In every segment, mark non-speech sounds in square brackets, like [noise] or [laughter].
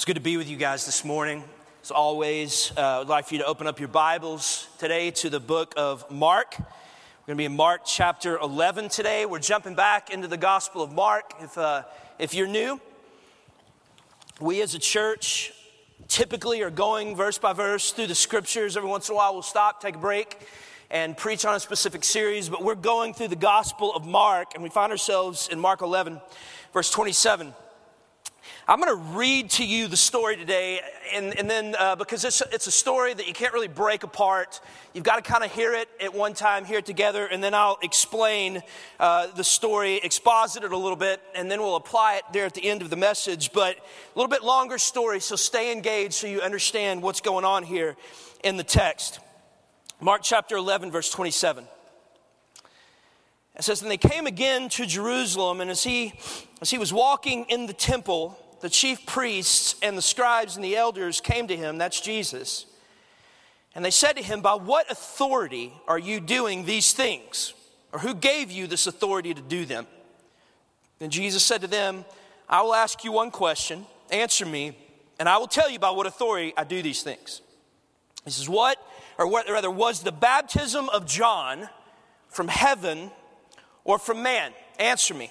It's good to be with you guys this morning. As always, uh, I'd like for you to open up your Bibles today to the book of Mark. We're going to be in Mark chapter 11 today. We're jumping back into the Gospel of Mark. If, uh, if you're new, we as a church typically are going verse by verse through the scriptures. Every once in a while, we'll stop, take a break, and preach on a specific series. But we're going through the Gospel of Mark, and we find ourselves in Mark 11, verse 27. I'm going to read to you the story today, and, and then uh, because it's, it's a story that you can't really break apart, you've got to kind of hear it at one time, hear it together, and then I'll explain uh, the story, exposit it a little bit, and then we'll apply it there at the end of the message. But a little bit longer story, so stay engaged so you understand what's going on here in the text. Mark chapter 11, verse 27. It says, And they came again to Jerusalem, and as he, as he was walking in the temple, the chief priests and the scribes and the elders came to him, that's Jesus, and they said to him, By what authority are you doing these things? Or who gave you this authority to do them? And Jesus said to them, I will ask you one question, answer me, and I will tell you by what authority I do these things. He says, What, or what, rather, was the baptism of John from heaven or from man? Answer me.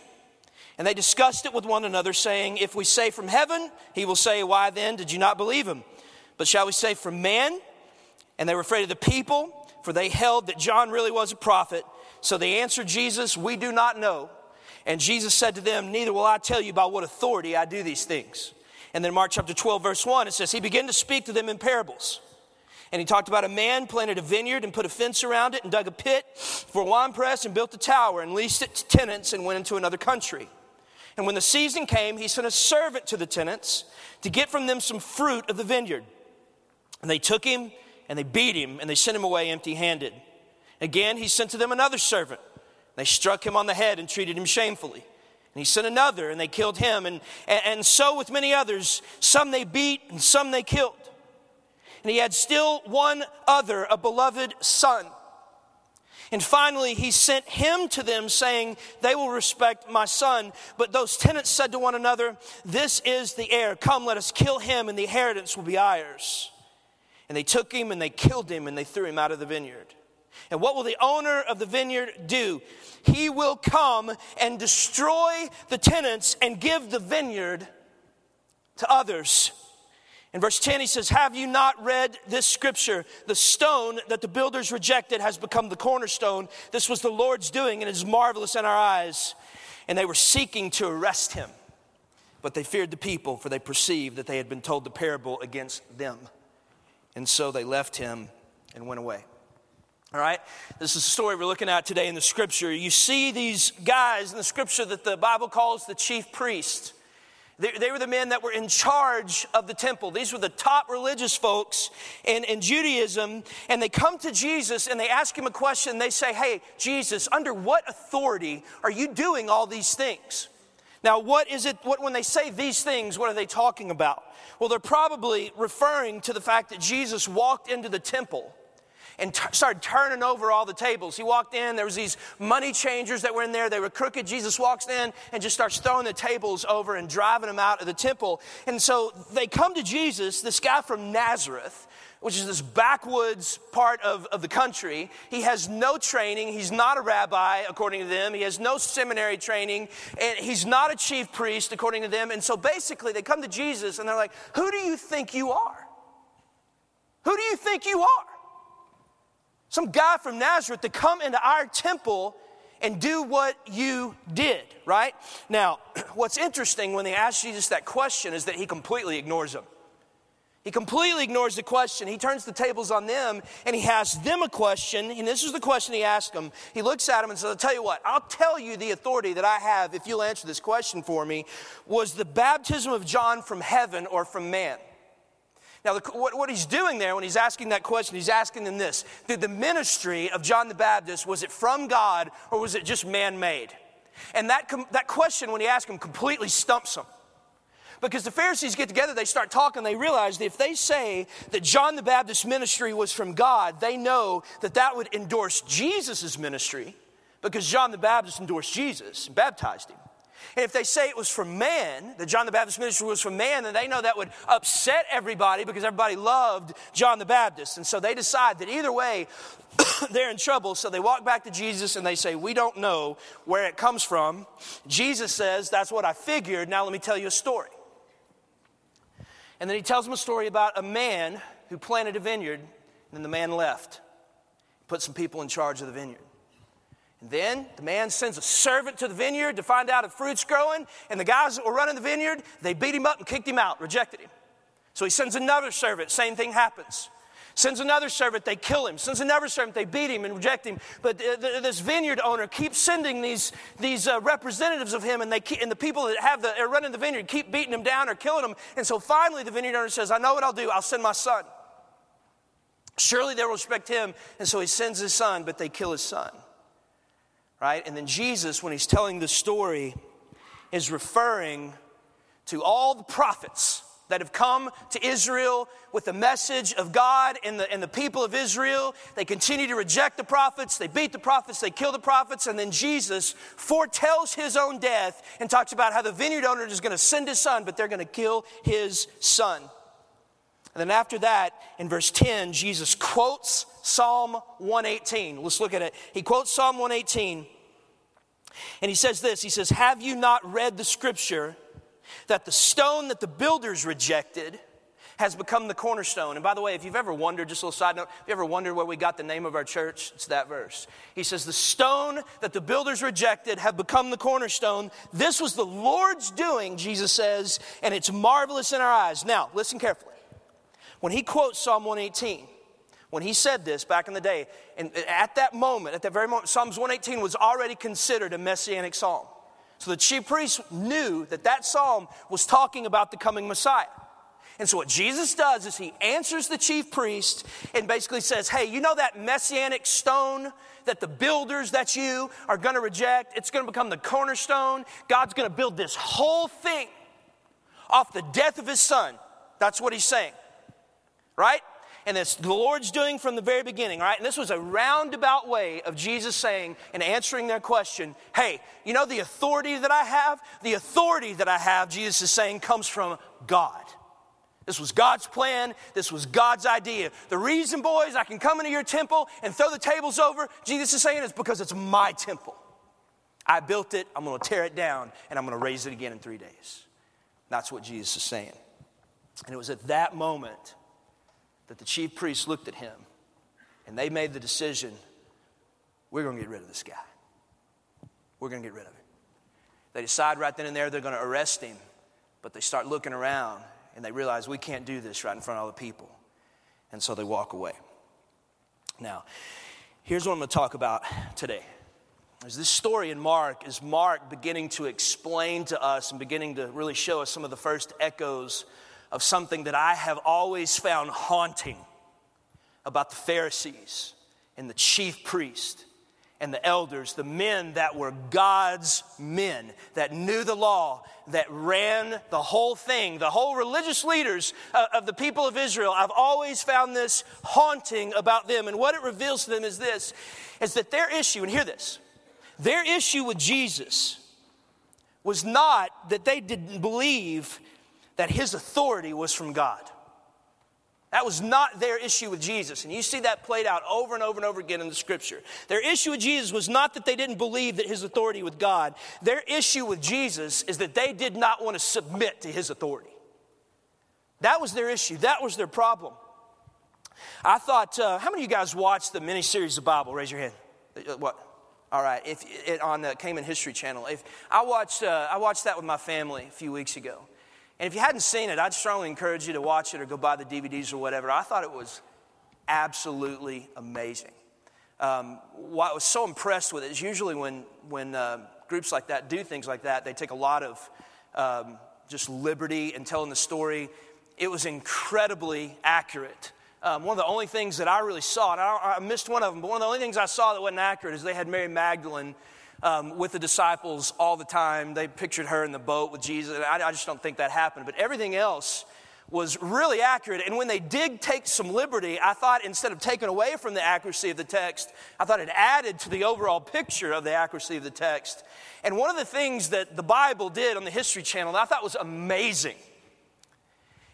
And they discussed it with one another, saying, If we say from heaven, he will say, Why then did you not believe him? But shall we say from man? And they were afraid of the people, for they held that John really was a prophet. So they answered Jesus, We do not know. And Jesus said to them, Neither will I tell you by what authority I do these things. And then Mark chapter 12, verse 1, it says, He began to speak to them in parables. And he talked about a man planted a vineyard and put a fence around it and dug a pit for a wine press and built a tower and leased it to tenants and went into another country. And when the season came, he sent a servant to the tenants to get from them some fruit of the vineyard. And they took him and they beat him and they sent him away empty handed. Again, he sent to them another servant. They struck him on the head and treated him shamefully. And he sent another and they killed him. And, and, and so with many others, some they beat and some they killed. And he had still one other, a beloved son. And finally, he sent him to them, saying, They will respect my son. But those tenants said to one another, This is the heir. Come, let us kill him, and the inheritance will be ours. And they took him and they killed him and they threw him out of the vineyard. And what will the owner of the vineyard do? He will come and destroy the tenants and give the vineyard to others. In verse 10, he says, Have you not read this scripture? The stone that the builders rejected has become the cornerstone. This was the Lord's doing, and it is marvelous in our eyes. And they were seeking to arrest him, but they feared the people, for they perceived that they had been told the parable against them. And so they left him and went away. All right? This is the story we're looking at today in the scripture. You see these guys in the scripture that the Bible calls the chief priests. They, they, were the men that were in charge of the temple. These were the top religious folks in, in Judaism. And they come to Jesus and they ask him a question. They say, Hey, Jesus, under what authority are you doing all these things? Now, what is it, what, when they say these things, what are they talking about? Well, they're probably referring to the fact that Jesus walked into the temple and t- started turning over all the tables. He walked in, there was these money changers that were in there. They were crooked. Jesus walks in and just starts throwing the tables over and driving them out of the temple. And so they come to Jesus, this guy from Nazareth, which is this backwoods part of, of the country. He has no training. He's not a rabbi, according to them. He has no seminary training. And he's not a chief priest, according to them. And so basically, they come to Jesus and they're like, Who do you think you are? Who do you think you are? Some guy from Nazareth to come into our temple and do what you did, right? Now, [clears throat] what's interesting when they ask Jesus that question is that he completely ignores them. He completely ignores the question. He turns the tables on them and he asks them a question. And this is the question he asked them. He looks at them and says, I'll tell you what, I'll tell you the authority that I have if you'll answer this question for me. Was the baptism of John from heaven or from man? Now, the, what, what, he's doing there when he's asking that question, he's asking them this Did the ministry of John the Baptist, was it from God or was it just man made? And that, that question, when he asks him, completely stumps him. Because the Pharisees get together, they start talking, they realize that if they say that John the Baptist's ministry was from God, they know that that would endorse Jesus' ministry because John the Baptist endorsed Jesus and baptized him. And if they say it was from man, that John the Baptist ministry was from man, then they know that would upset everybody because everybody loved John the Baptist. And so they decide that either way, [coughs] they're in trouble. So they walk back to Jesus and they say, We don't know where it comes from. Jesus says, That's what I figured. Now let me tell you a story. And then he tells them a story about a man who planted a vineyard, and then the man left, put some people in charge of the vineyard. And then the man sends a servant to the vineyard to find out if fruit's growing. And the guys that were running the vineyard, they beat him up and kicked him out, rejected him. So he sends another servant, same thing happens. Sends another servant, they kill him. Sends another servant, they beat him and reject him. But this vineyard owner keeps sending these, these uh, representatives of him, and, they keep, and the people that have the, are running the vineyard keep beating him down or killing him. And so finally, the vineyard owner says, I know what I'll do. I'll send my son. Surely they will respect him. And so he sends his son, but they kill his son right? And then Jesus, when he's telling the story, is referring to all the prophets that have come to Israel with the message of God and the, and the people of Israel. They continue to reject the prophets, they beat the prophets, they kill the prophets, and then Jesus foretells his own death and talks about how the vineyard owner is going to send his son, but they're going to kill his son. And then after that, in verse 10, Jesus quotes Psalm 118. Let's look at it. He quotes Psalm 118, and he says this He says, Have you not read the scripture that the stone that the builders rejected has become the cornerstone? And by the way, if you've ever wondered, just a little side note, if you ever wondered where we got the name of our church, it's that verse. He says, The stone that the builders rejected have become the cornerstone. This was the Lord's doing, Jesus says, and it's marvelous in our eyes. Now, listen carefully. When he quotes Psalm 118, when he said this back in the day, and at that moment, at that very moment, Psalms 118 was already considered a messianic psalm. So the chief priests knew that that psalm was talking about the coming Messiah. And so what Jesus does is he answers the chief priest and basically says, Hey, you know that messianic stone that the builders, that you, are going to reject? It's going to become the cornerstone. God's going to build this whole thing off the death of his son. That's what he's saying right? And it's the Lord's doing from the very beginning, right? And this was a roundabout way of Jesus saying and answering their question hey, you know the authority that I have? The authority that I have, Jesus is saying, comes from God. This was God's plan. This was God's idea. The reason, boys, I can come into your temple and throw the tables over, Jesus is saying, is because it's my temple. I built it, I'm to tear it down, and I'm to raise it again in three days. That's what Jesus is saying. And it was at that moment that the chief priests looked at him and they made the decision we're going to get rid of this guy. We're going to get rid of him. They decide right then and there they're going to arrest him, but they start looking around and they realize we can't do this right in front of all the people. And so they walk away. Now, here's what I'm going to talk about today. As this story in Mark is Mark beginning to explain to us and beginning to really show us some of the first echoes of something that I have always found haunting about the Pharisees and the chief priest and the elders, the men that were God's men, that knew the law, that ran the whole thing, the whole religious leaders uh, of the people of Israel. I've always found this haunting about them. And what it reveals to them is this is that their issue, and hear this, their issue with Jesus was not that they didn't believe that his authority was from God. That was not their issue with Jesus. And you see that played out over and over and over again in the scripture. Their issue with Jesus was not that they didn't believe that his authority with God. Their issue with Jesus is that they did not want to submit to his authority. That was their issue. That was their problem. I thought, uh, how many of you guys watched the mini series of the Bible? Raise your hand. Uh, what? All right, if it, on the Cayman History Channel. If I watched, uh, I watched that with my family a few weeks ago. And if you hadn't seen it, I'd strongly encourage you to watch it or go buy the DVDs or whatever. I thought it was absolutely amazing. Um, what I was so impressed with it is usually when, when uh, groups like that do things like that, they take a lot of um, just liberty in telling the story. It was incredibly accurate. Um, one of the only things that I really saw, and I, I, missed one of them, but one of the only things I saw that wasn't accurate is they had Mary Magdalene um, with the disciples all the time. They pictured her in the boat with Jesus. I, I just don't think that happened. But everything else was really accurate. And when they did take some liberty, I thought instead of taking away from the accuracy of the text, I thought it added to the overall picture of the accuracy of the text. And one of the things that the Bible did on the History Channel that I thought was amazing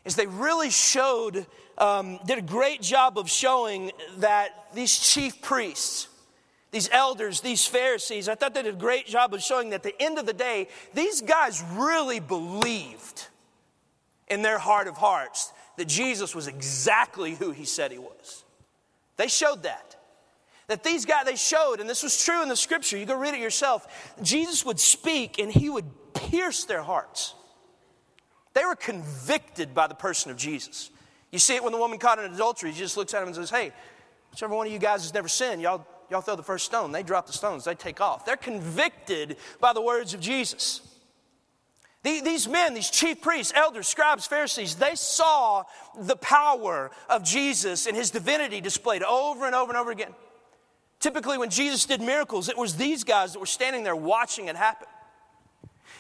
is they really showed, um, did a great job of showing that these chief priests, these elders, these Pharisees, I thought they did a great job of showing that at the end of the day, these guys really believed in their heart of hearts that Jesus was exactly who he said he was. They showed that. That these guys, they showed, and this was true in the scripture, you go read it yourself. Jesus would speak and he would pierce their hearts. They were convicted by the person of Jesus. You see it when the woman caught in adultery, he just looks at him and says, Hey, whichever one of you guys has never sinned, y'all, y'all throw the first stone. They drop the stones, they take off. They're convicted by the words of Jesus. These men, these chief priests, elders, scribes, Pharisees, they saw the power of Jesus and his divinity displayed over and over and over again. Typically, when Jesus did miracles, it was these guys that were standing there watching it happen.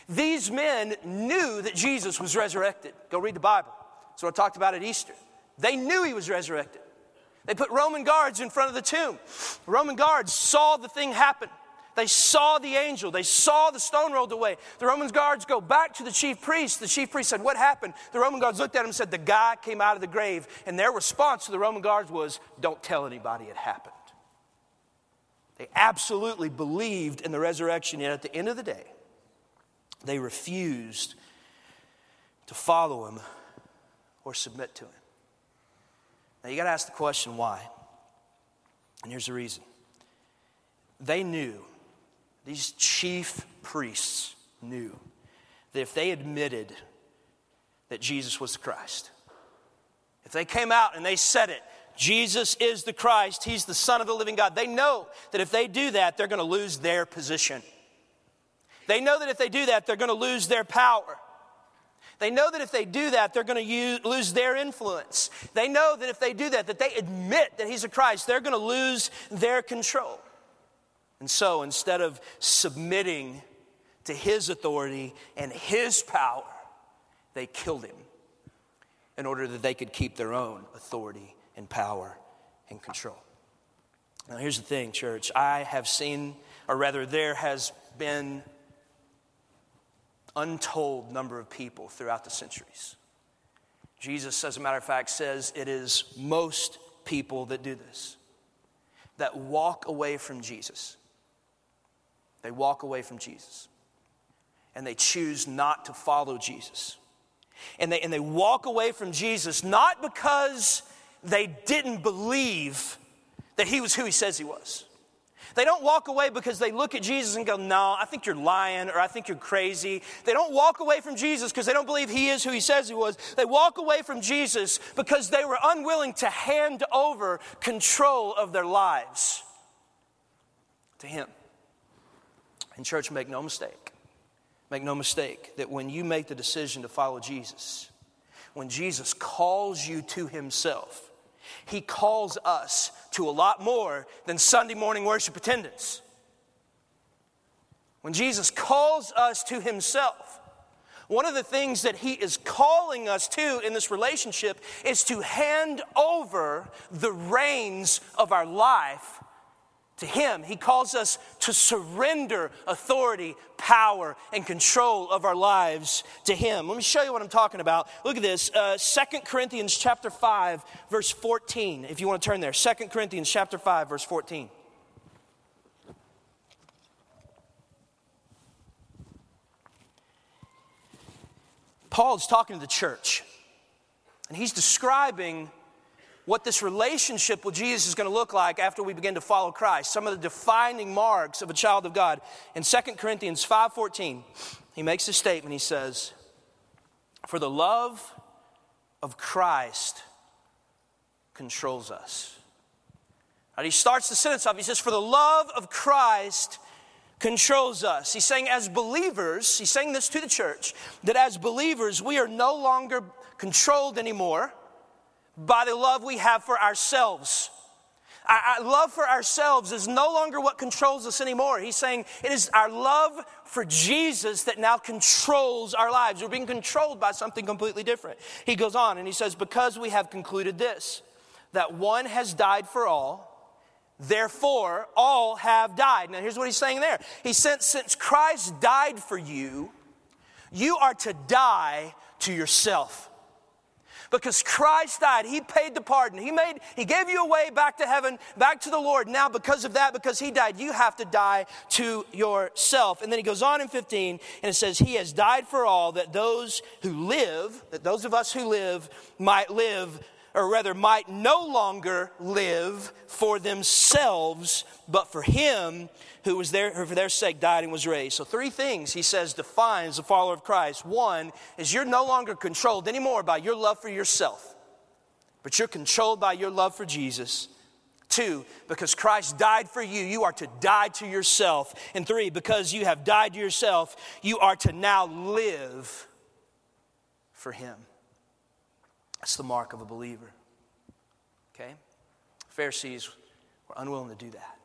These men knew that Jesus was resurrected. Go read the Bible. What I talked about at Easter. They knew he was resurrected. They put Roman guards in front of the tomb. Roman guards saw the thing happen. They saw the angel. They saw the stone rolled away. The Roman guards go back to the chief priest. The chief priest said, What happened? The Roman guards looked at him and said, The guy came out of the grave. And their response to the Roman guards was, Don't tell anybody it happened. They absolutely believed in the resurrection, yet at the end of the day, they refused to follow him or submit to him. Now you got to ask the question why. And here's the reason they knew these chief priests knew that if they admitted that Jesus was the Christ, if they came out and they said it, Jesus is the Christ, He's the Son of the living God, they know that if they do that, they're going to lose their position. They know that if they do that, they're going to lose their power. They know that if they do that, they're going to lose their influence. They know that if they do that, that they admit that He's a Christ, they're going to lose their control. And so instead of submitting to his authority and his power, they killed him in order that they could keep their own authority and power and control. Now, here's the thing, church. I have seen, or rather, there has been untold number of people throughout the centuries. Jesus, as a matter of fact, says it is most people that do this, that walk away from Jesus they walk away from Jesus and they choose not to follow Jesus. And they, and they walk away from Jesus not because they didn't believe that he was who he says he was. They don't walk away because they look at Jesus and go, No, I think you're lying or I think you're crazy. They don't walk away from Jesus because they don't believe he is who he says he was. They walk away from Jesus because they were unwilling to hand over control of their lives to him. And, church, make no mistake. Make no mistake that when you make the decision to follow Jesus, when Jesus calls you to himself, he calls us to a lot more than Sunday morning worship attendance. When Jesus calls us to himself, one of the things that he is calling us to in this relationship is to hand over the reins of our life to Him. He calls us to surrender authority, power, and control of our lives to Him. Let me show you what I'm talking about. Look at this. Uh, 2 Corinthians chapter 5, verse 14. If you want to turn there. 2 Corinthians chapter 5, verse 14. Paul is talking to the church, and he's describing what this relationship with Jesus is going to look like after we begin to follow Christ. Some of the defining marks of a child of God. In 2 Corinthians 5:14, he makes a statement. He says, "For the love of Christ controls us." And he starts the sentence off. He says, "For the love of Christ controls us." He's saying as believers, he's saying this to the church, that as believers we are no longer controlled anymore by the love we have for ourselves. Our, love for ourselves is no longer what controls us anymore. He's saying it is our love for Jesus that now controls our lives. We're being controlled by something completely different. He goes on and he says, Because we have concluded this, that one has died for all, therefore all have died. Now here's what he's saying there. He said, Since Christ died for you, you are to die to yourself because Christ died. He paid the pardon. He made he gave you a way back to heaven, back to the Lord. Now because of that because he died, you have to die to yourself. And then he goes on in 15 and it says he has died for all that those who live, that those of us who live might live or rather might no longer live for themselves, but for him who was there who for their sake died and was raised. So three things he says defines the follower of Christ. One is you're no longer controlled anymore by your love for yourself, but you're controlled by your love for Jesus. Two, because Christ died for you, you are to die to yourself. And three, because you have died to yourself, you are to now live for Him. That's the mark of a believer. Okay? Pharisees were unwilling to do that.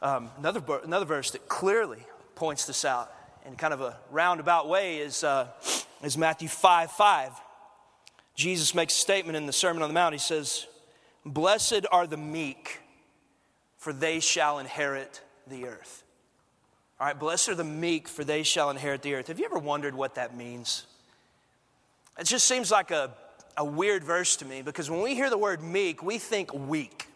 Um, another, another verse that clearly points this out in kind of a roundabout way is, uh, is Matthew 5 5. Jesus makes a statement in the Sermon on the Mount. He says, Blessed are the meek, for they shall inherit the earth. All right, blessed are the meek, for they shall inherit the earth. Have you ever wondered what that means? It just seems like a, a weird verse to me because when we hear the word meek, we think weak.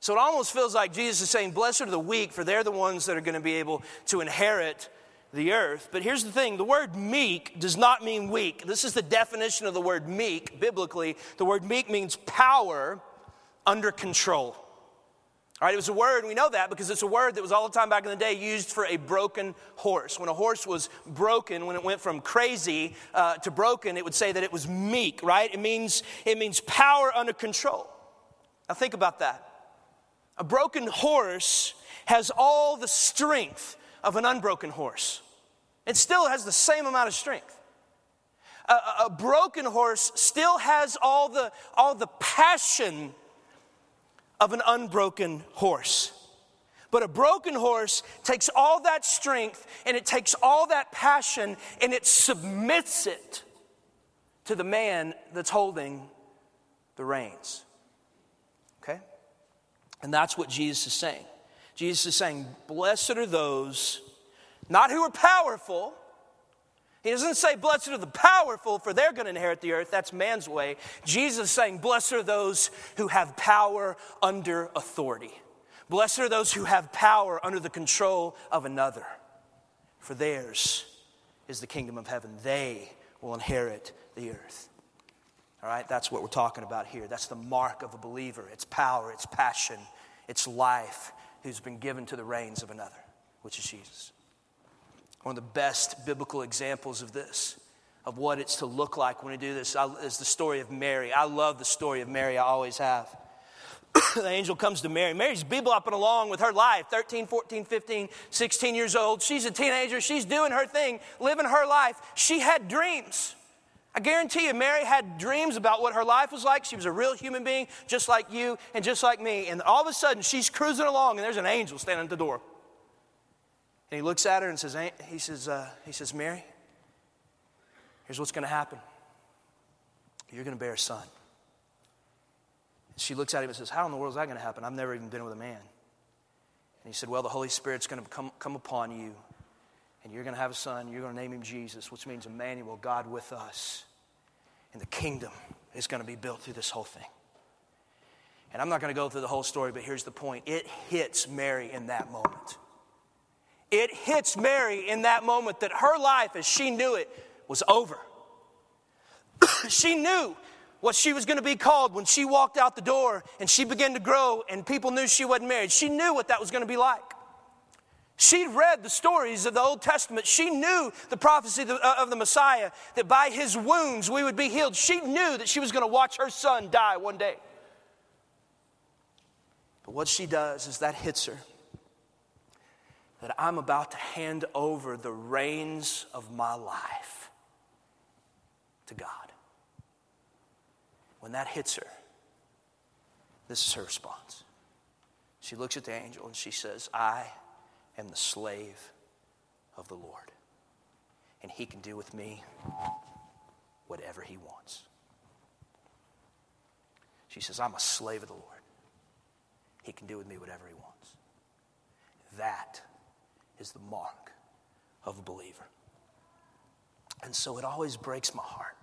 So it almost feels like Jesus is saying, Blessed are the weak, for they're the ones that are going to be able to inherit the earth. But here's the thing the word meek does not mean weak. This is the definition of the word meek biblically. The word meek means power under control. All right, it was a word, we know that because it's a word that was all the time back in the day used for a broken horse. When a horse was broken, when it went from crazy uh, to broken, it would say that it was meek, right? It means, it means power under control. Now think about that. A broken horse has all the strength of an unbroken horse. It still has the same amount of strength. A, a broken horse still has all the, all the passion of an unbroken horse. But a broken horse takes all that strength and it takes all that passion and it submits it to the man that's holding the reins. Okay? And that's what Jesus is saying. Jesus is saying, Blessed are those, not who are powerful, he doesn't say, Blessed are the powerful, for they're going to inherit the earth. That's man's way. Jesus is saying, Blessed are those who have power under authority. Blessed are those who have power under the control of another, for theirs is the kingdom of heaven. They will inherit the earth. All right, that's what we're talking about here. That's the mark of a believer it's power, it's passion, it's life who's been given to the reins of another, which is Jesus. One of the best biblical examples of this, of what it's to look like when we do this, is the story of Mary. I love the story of Mary, I always have. [coughs] the angel comes to Mary. Mary's bebopping along with her life 13, 14, 15, 16 years old. She's a teenager. She's doing her thing, living her life. She had dreams. I guarantee you, Mary had dreams about what her life was like. She was a real human being, just like you and just like me. And all of a sudden, she's cruising along, and there's an angel standing at the door. And he looks at her and says, he says, uh, he says, Mary, here's what's going to happen. You're going to bear a son. She looks at him and says, How in the world is that going to happen? I've never even been with a man. And he said, Well, the Holy Spirit's going to come, come upon you, and you're going to have a son. You're going to name him Jesus, which means Emmanuel, God with us. And the kingdom is going to be built through this whole thing. And I'm not going to go through the whole story, but here's the point it hits Mary in that moment it hits Mary in that moment that her life, as she knew it, was over. [coughs] she knew what she was going to be called when she walked out the door and she began to grow and people knew she wasn't married. She knew what that was going to be like. She'd read the stories of the Old Testament. She knew the prophecy uh, of the Messiah that by his wounds we would be healed. She knew that she was going to watch her son die one day. But what she does is that hits her that I'm about to hand over the reins of my life to God. When that hits her, This is her response. She looks at the angel and she says, I am the slave of the Lord, and he can do with me whatever he wants. She says, I'm a slave of the Lord. He can do with me whatever he wants. That is the mark of a believer. And so it always breaks my heart.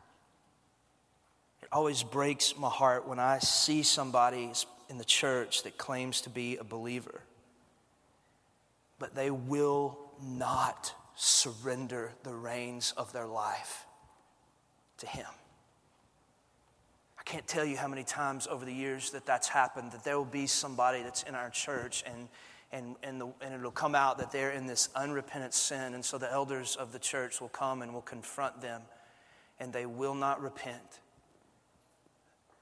It always breaks my heart when I see somebody in the church that claims to be a believer, but they will not surrender the reins of their life to Him. I can't tell you how many times over the years that that's happened, that there will be somebody that's in our church and and, and, the, and it'll come out that they're in this unrepentant sin. And so the elders of the church will come and will confront them, and they will not repent.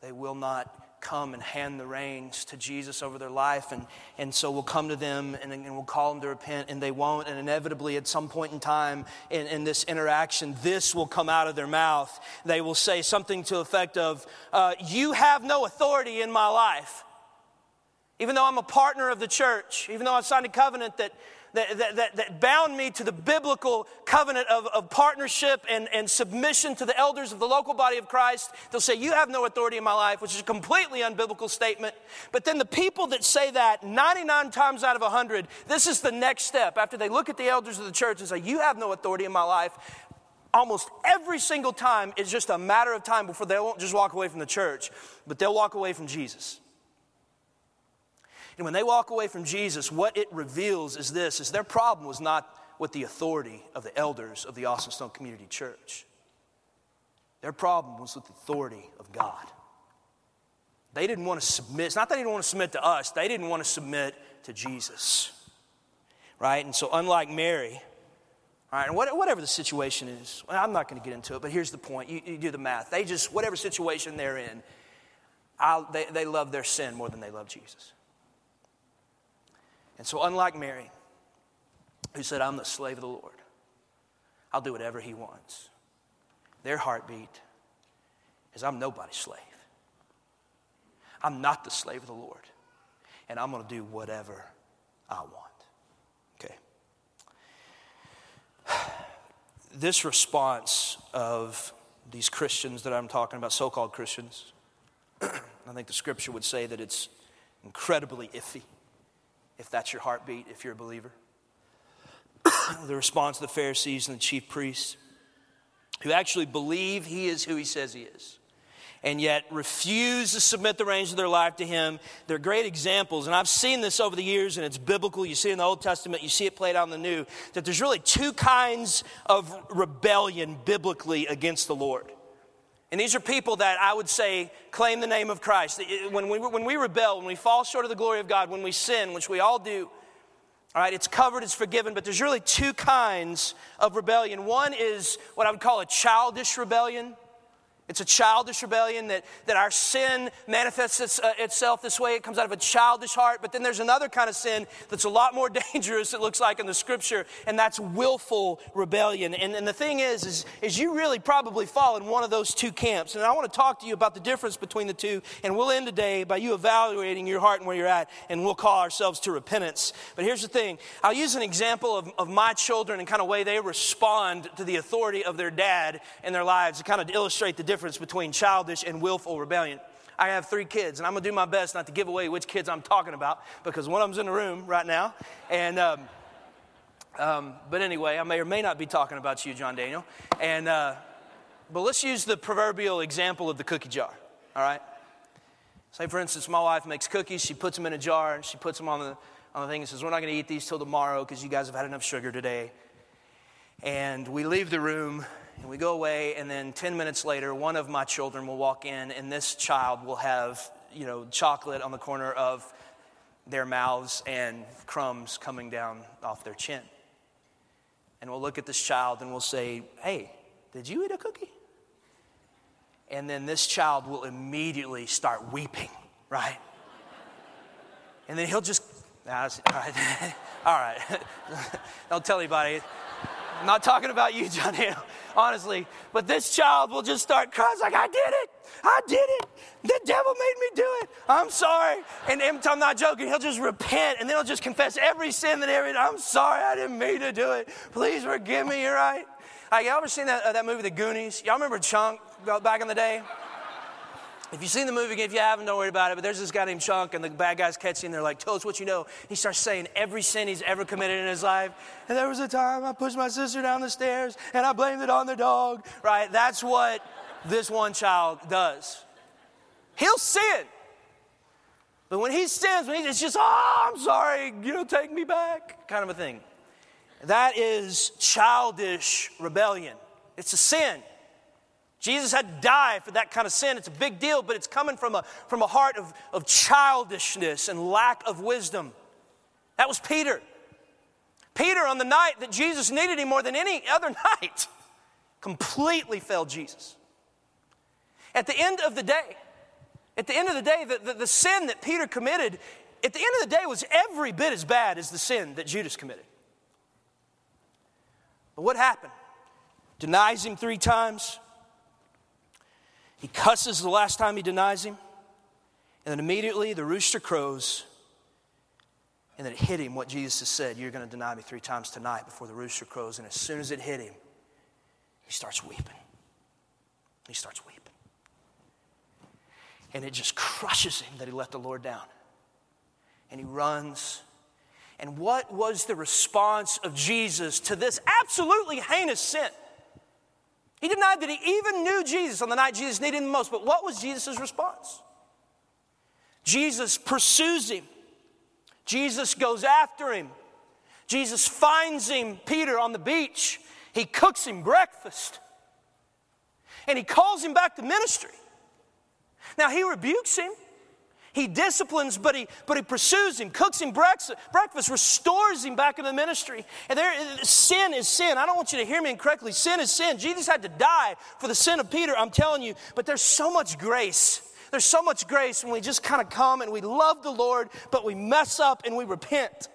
They will not come and hand the reins to Jesus over their life. And, and so we'll come to them and, and we'll call them to repent, and they won't. And inevitably, at some point in time in, in this interaction, this will come out of their mouth. They will say something to the effect of, uh, You have no authority in my life. Even though I'm a partner of the church, even though I've signed a covenant that, that, that, that, bound me to the biblical covenant of, of partnership and, and submission to the elders of the local body of Christ, they'll say, You have no authority in my life, which is a completely unbiblical statement. But then the people that say that 99 times out of 100, this is the next step. After they look at the elders of the church and say, You have no authority in my life, almost every single time it's just a matter of time before they won't just walk away from the church, but they'll walk away from Jesus. And when they walk away from Jesus, what it reveals is this is their problem was not with the authority of the elders of the Austin Stone Community Church. Their problem was with the authority of God. They didn't want to submit. It's not that they didn't want to submit to us, they didn't want to submit to Jesus. Right? And so, unlike Mary, all right, and whatever the situation is, well, I'm not going to get into it, but here's the point. You, you, do the math. They just, whatever situation they're in, I'll, they, they love their sin more than they love Jesus. And so, unlike Mary, who said, I'm the slave of the Lord, I'll do whatever he wants, their heartbeat is, I'm nobody's slave. I'm not the slave of the Lord, and I'm going to do whatever I want. Okay. [sighs] This response of these Christians that I'm talking about, so called Christians, [clears throat] I think the scripture would say that it's incredibly iffy if that's your heartbeat, if you're a believer. [coughs] the response of the Pharisees and the chief priests, who actually believe he is who he says he is, and yet refuse to submit the reins of their life to him. They're great examples, and I've seen this over the years, and it's biblical. You see it in the Old Testament, you see it played out in the New, that there's really two kinds of rebellion biblically against the Lord. And these are people that I would say claim the name of Christ. When we, when we rebel, when we fall short of the glory of God, when we sin, which we all do, all right, it's covered, it's forgiven, but there's really two kinds of rebellion. One is what I would call a childish rebellion. It's a childish rebellion that, that our sin manifests its, uh, itself this way. It comes out of a childish heart. But then there's another kind of sin that's a lot more [laughs] dangerous, it looks like in the scripture, and that's willful rebellion. And, and the thing is, is, is you really probably fall in one of those two camps. And I want to talk to you about the difference between the two. And we'll end today by you evaluating your heart and where you're at, and we'll call ourselves to repentance. But here's the thing I'll use an example of, of my children and kind of way they respond to the authority of their dad in their lives to kind of illustrate the difference difference between childish and willful rebellion. I have three kids, and I'm gonna do my best not to give away which kids I'm talking about because one of them's in the room right now. And, um, um, but anyway, I may or may not be talking about you, John Daniel. And, uh, but let's use the proverbial example of the cookie jar, all right? Say, for instance, my wife makes cookies, she puts them in a jar, and she puts them on the, on the thing and says, We're not gonna eat these till tomorrow because you guys have had enough sugar today. And we leave the room and we go away, and then 10 minutes later, one of my children will walk in, and this child will have, you know, chocolate on the corner of their mouths and crumbs coming down off their chin. And we'll look at this child and we'll say, Hey, did you eat a cookie? And then this child will immediately start weeping, right? And then he'll just, all right, [laughs] all right. [laughs] don't tell anybody. I'm not talking about you, John Hannah, honestly. But this child will just start crying, like, I did it. I did it. The devil made me do it. I'm sorry. And I'm not joking. He'll just repent and then he'll just confess every sin that ever. I'm sorry. I didn't mean to do it. Please forgive me. You're right. Right, y'all ever seen that, uh, that movie, The Goonies? Y'all remember Chunk back in the day? If you've seen the movie, if you haven't, don't worry about it. But there's this guy named Chunk, and the bad guys catch him. They're like, "Tell us what you know." He starts saying every sin he's ever committed in his life. And there was a time I pushed my sister down the stairs, and I blamed it on the dog. Right? That's what this one child does. He'll sin, but when he sins, when he's it's just, "Oh, I'm sorry," you know, take me back, kind of a thing. That is childish rebellion. It's a sin. Jesus had to die for that kind of sin. It's a big deal, but it's coming from a, from a heart of, of childishness and lack of wisdom. That was Peter. Peter, on the night that Jesus needed him more than any other [laughs] night, completely failed Jesus. At the end of the day, at the end of the day, the, the, the sin that Peter committed, at the end of the day, was every bit as bad as the sin that Judas committed. But what happened? Denies him three times. He cusses the last time he denies him. And then immediately the rooster crows. And then it hit him what Jesus has said You're going to deny me three times tonight before the rooster crows. And as soon as it hit him, he starts weeping. He starts weeping. And it just crushes him that he let the Lord down. And he runs and what was the response of Jesus to this absolutely heinous sin? He denied that he even knew Jesus on the night Jesus needed him most, but what was Jesus' response? Jesus pursues him. Jesus goes after him. Jesus finds him, Peter, on the beach. He cooks him breakfast. And he calls him back to ministry. Now, he rebukes him. He disciplines, but he, but he pursues him, cooks him breakfast, restores him back in the ministry. And there, sin is sin. I don't want you to hear me incorrectly. Sin is sin. Jesus had to die for the sin of Peter, I'm telling you. But there's so much grace. There's so much grace when we just kind of come and we love the Lord, but we mess up and we repent.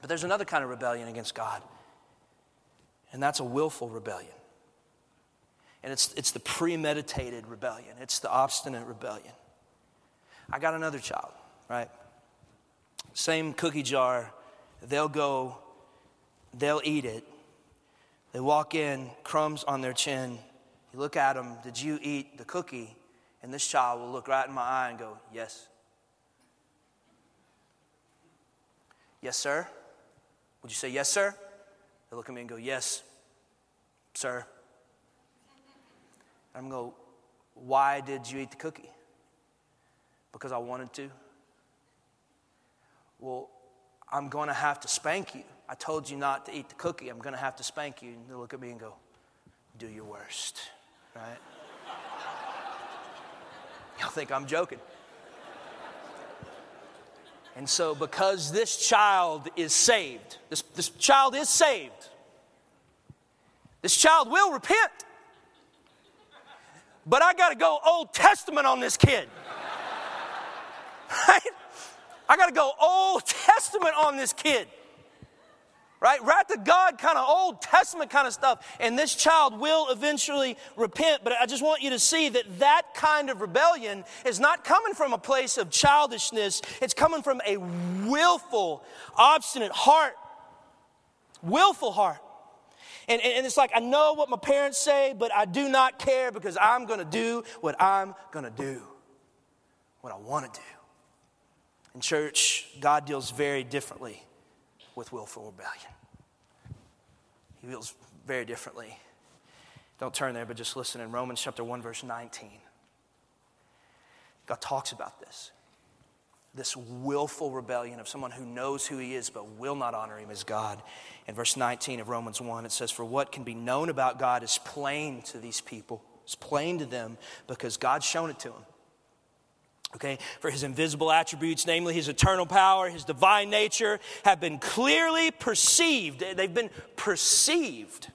But there's another kind of rebellion against God, and that's a willful rebellion. And it's, it's the premeditated rebellion, it's the obstinate rebellion. I got another child, right? Same cookie jar. They'll go, they'll eat it. They walk in, crumbs on their chin. You look at them, did you eat the cookie? And this child will look right in my eye and go, Yes. Yes, sir? Would you say, Yes, sir? They look at me and go, Yes, sir. I'm going to go, why did you eat the cookie? Because I wanted to. Well, I'm going to have to spank you. I told you not to eat the cookie. I'm going to have to spank you. And they look at me and go, do your worst, right? [laughs] Y'all think I'm joking. And so, because this child is saved, this, this child is saved, this child will repent but I got to go Old Testament on this kid. Right? I got to go Old Testament on this kid. Right? Right to God kind of Old Testament kind of stuff. And this child will eventually repent. But I just want you to see that that kind of rebellion is not coming from a place of childishness, it's coming from a willful, obstinate heart. Willful heart. And, and it's like, I know what my parents say, but I do not care because I'm going to do what I'm going to do, what I want to do. In church, God deals very differently with willful rebellion. He deals very differently. Don't turn there, but just listen in Romans chapter 1, verse 19. God talks about this this willful rebellion of someone who knows who he is but will not honor him as God. In verse 19 of Romans 1, it says, For what can be known about God is plain to these people. It's plain to them because God's shown it to them. Okay, for his invisible attributes, namely his eternal power, his divine nature, have been clearly perceived. They've been perceived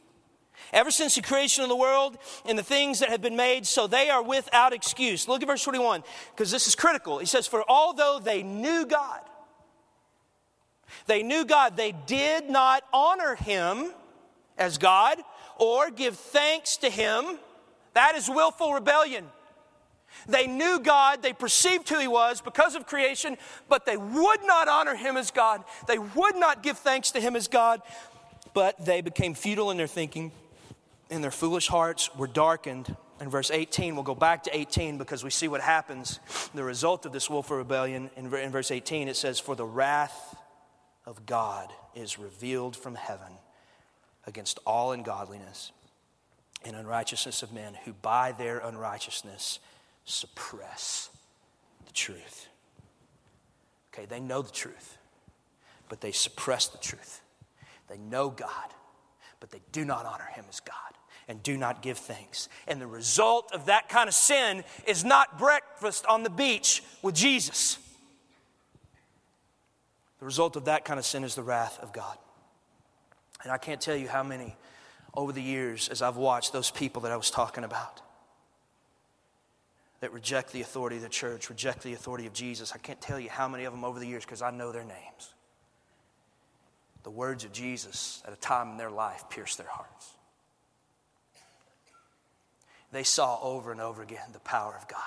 ever since the creation of the world and the things that have been made, so they are without excuse. Look at verse 21, because this is critical. He says, For although they knew God, They knew God. They did not honor him as God or give thanks to him. That is willful rebellion. They knew God, they perceived who He was because of creation, but they would not honor Him as God. They would not give thanks to Him as God, but they became futile in their thinking, and their foolish hearts were darkened. In verse 18, we'll go back to 18 because we see what happens. The result of this willful rebellion, in, verse 18, it says, For the wrath of God is revealed from heaven against all ungodliness and unrighteousness of men who by their unrighteousness suppress the truth. Okay, they know the truth, but they suppress the truth. They know God, but they do not honor Him as God and do not give thanks. And the result of that kind of sin is not breakfast on the beach with Jesus. The result of that kind of sin is the wrath of God. And I can't tell you how many over the years as I've watched those people that I was talking about that reject the authority of the church, reject the authority of Jesus. I can't tell you how many of them over the years because I know their names. The words of Jesus at a time in their life pierced their hearts. They saw over and over again the power of God.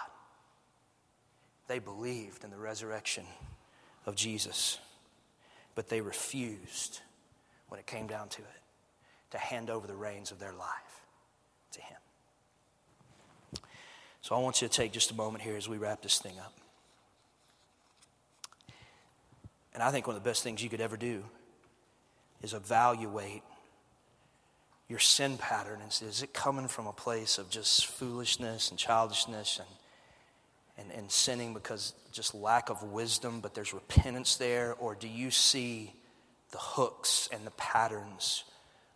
They believed in the resurrection of Jesus, but they refused, when it came down to it, to hand over the reins of their life to Him. So I want you to take just a moment here as we wrap this thing up. And I think one of the best things you could ever do is evaluate your sin pattern and is it coming from a place of just foolishness and childishness and, and, and sinning because just lack of wisdom, but there's repentance there? Or do you see the hooks and the patterns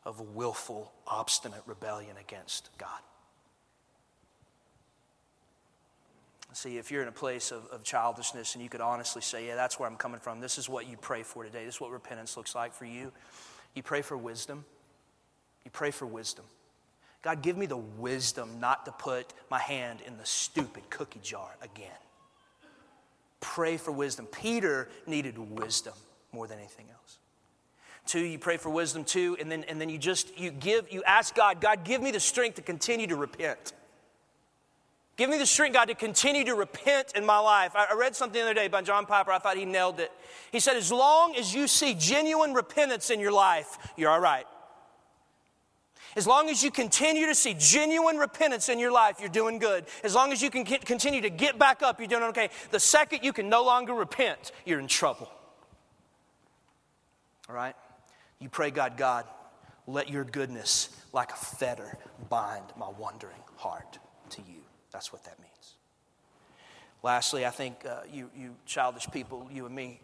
of willful, obstinate rebellion against God? See, if you're in a place of, of childishness and you could honestly say, Yeah, that's where I'm coming from, this is what you pray for today. This is what repentance looks like for you. You pray for wisdom. You pray for wisdom. God, give me the wisdom not to put my hand in the stupid cookie jar again. Pray for wisdom. Peter needed wisdom more than anything else. Two, you pray for wisdom too, and then, and then you just you give, you ask God, God, give me the strength to continue to repent. Give me the strength, God, to continue to repent in my life. I read something the other day by John Piper. I thought he nailed it. He said, As long as you see genuine repentance in your life, you're all right. As long as you continue to see genuine repentance in your life, you're doing good. As long as you can continue to get back up, you're doing okay. The second you can no longer repent, you're in trouble. All right? You pray, God, God, let your goodness, like a fetter, bind my wandering heart to you. That's what that means. Lastly, I think uh, you, you childish people, you and me,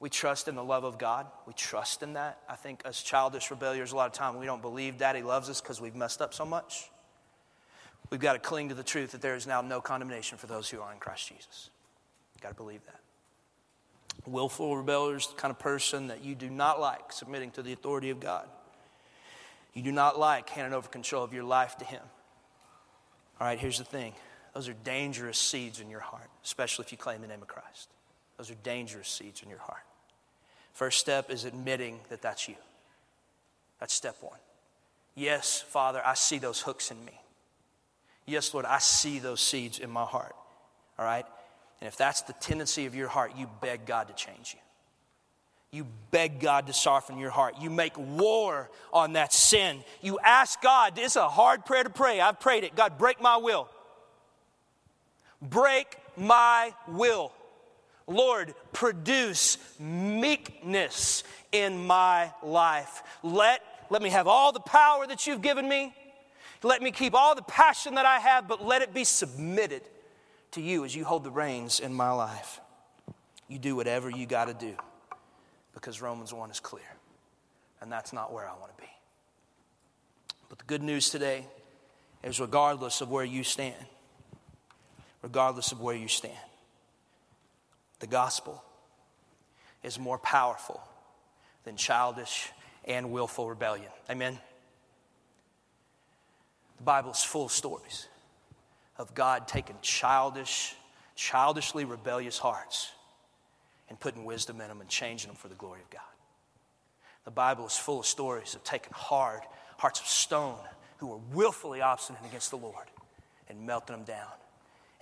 we trust in the love of God. We trust in that. I think as childish rebellious, a lot of time we don't believe Daddy loves us because we've messed up so much. We've got to cling to the truth that there is now no condemnation for those who are in Christ Jesus. You've got to believe that. Willful rebellious, kind of person that you do not like submitting to the authority of God. You do not like handing over control of your life to Him. All right, here's the thing those are dangerous seeds in your heart, especially if you claim the name of Christ. Those are dangerous seeds in your heart. First step is admitting that that's you. That's step one. Yes, Father, I see those hooks in me. Yes, Lord, I see those seeds in my heart. All right? And if that's the tendency of your heart, you beg God to change you. You beg God to soften your heart. You make war on that sin. You ask God, it's a hard prayer to pray. I've prayed it. God, break my will. Break my will. Lord, produce meekness in my life. Let, let me have all the power that you've given me. Let me keep all the passion that I have, but let it be submitted to you as you hold the reins in my life. You do whatever you got to do because Romans 1 is clear. And that's not where I want to be. But the good news today is regardless of where you stand, regardless of where you stand, the gospel is more powerful than childish and willful rebellion. Amen? The Bible is full of stories of God taking childish, childishly rebellious hearts and putting wisdom in them and changing them for the glory of God. The Bible is full of stories of taking hard hearts of stone who were willfully obstinate against the Lord and melting them down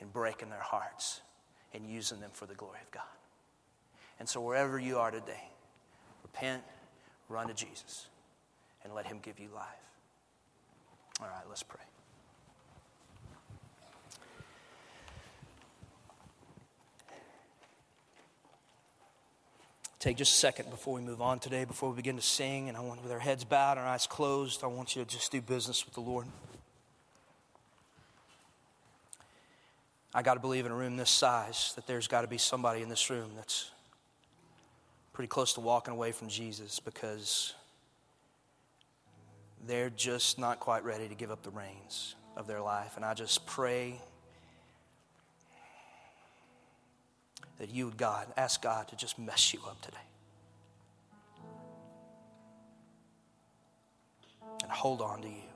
and breaking their hearts and using them for the glory of God. And so, wherever you are today, repent, run to Jesus, and let Him give you life. All right, let's pray. Take just a second before we move on today, before we begin to sing, and I want, with our heads bowed and our eyes closed, I want you to just do business with the Lord. I got to believe in a room this size that there's got to be somebody in this room that's pretty close to walking away from Jesus because they're just not quite ready to give up the reins of their life. And I just pray that you God, ask God to just mess you up today. And hold on to you.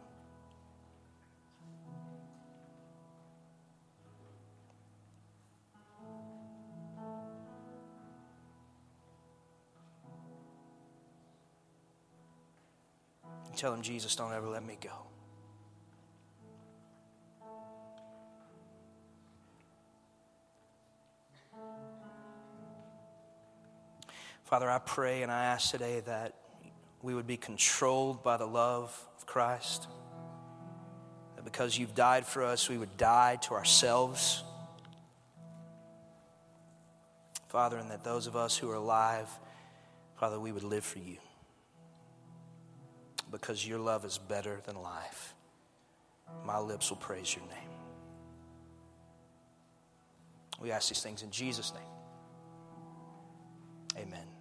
Tell him, Jesus, don't ever let me go. Father, I pray and I ask today that we would be controlled by the love of Christ. That because you've died for us, we would die to ourselves. Father, and that those of us who are alive, Father, we would live for you. Because your love is better than life. My lips will praise your name. We ask these things in Jesus' name. Amen.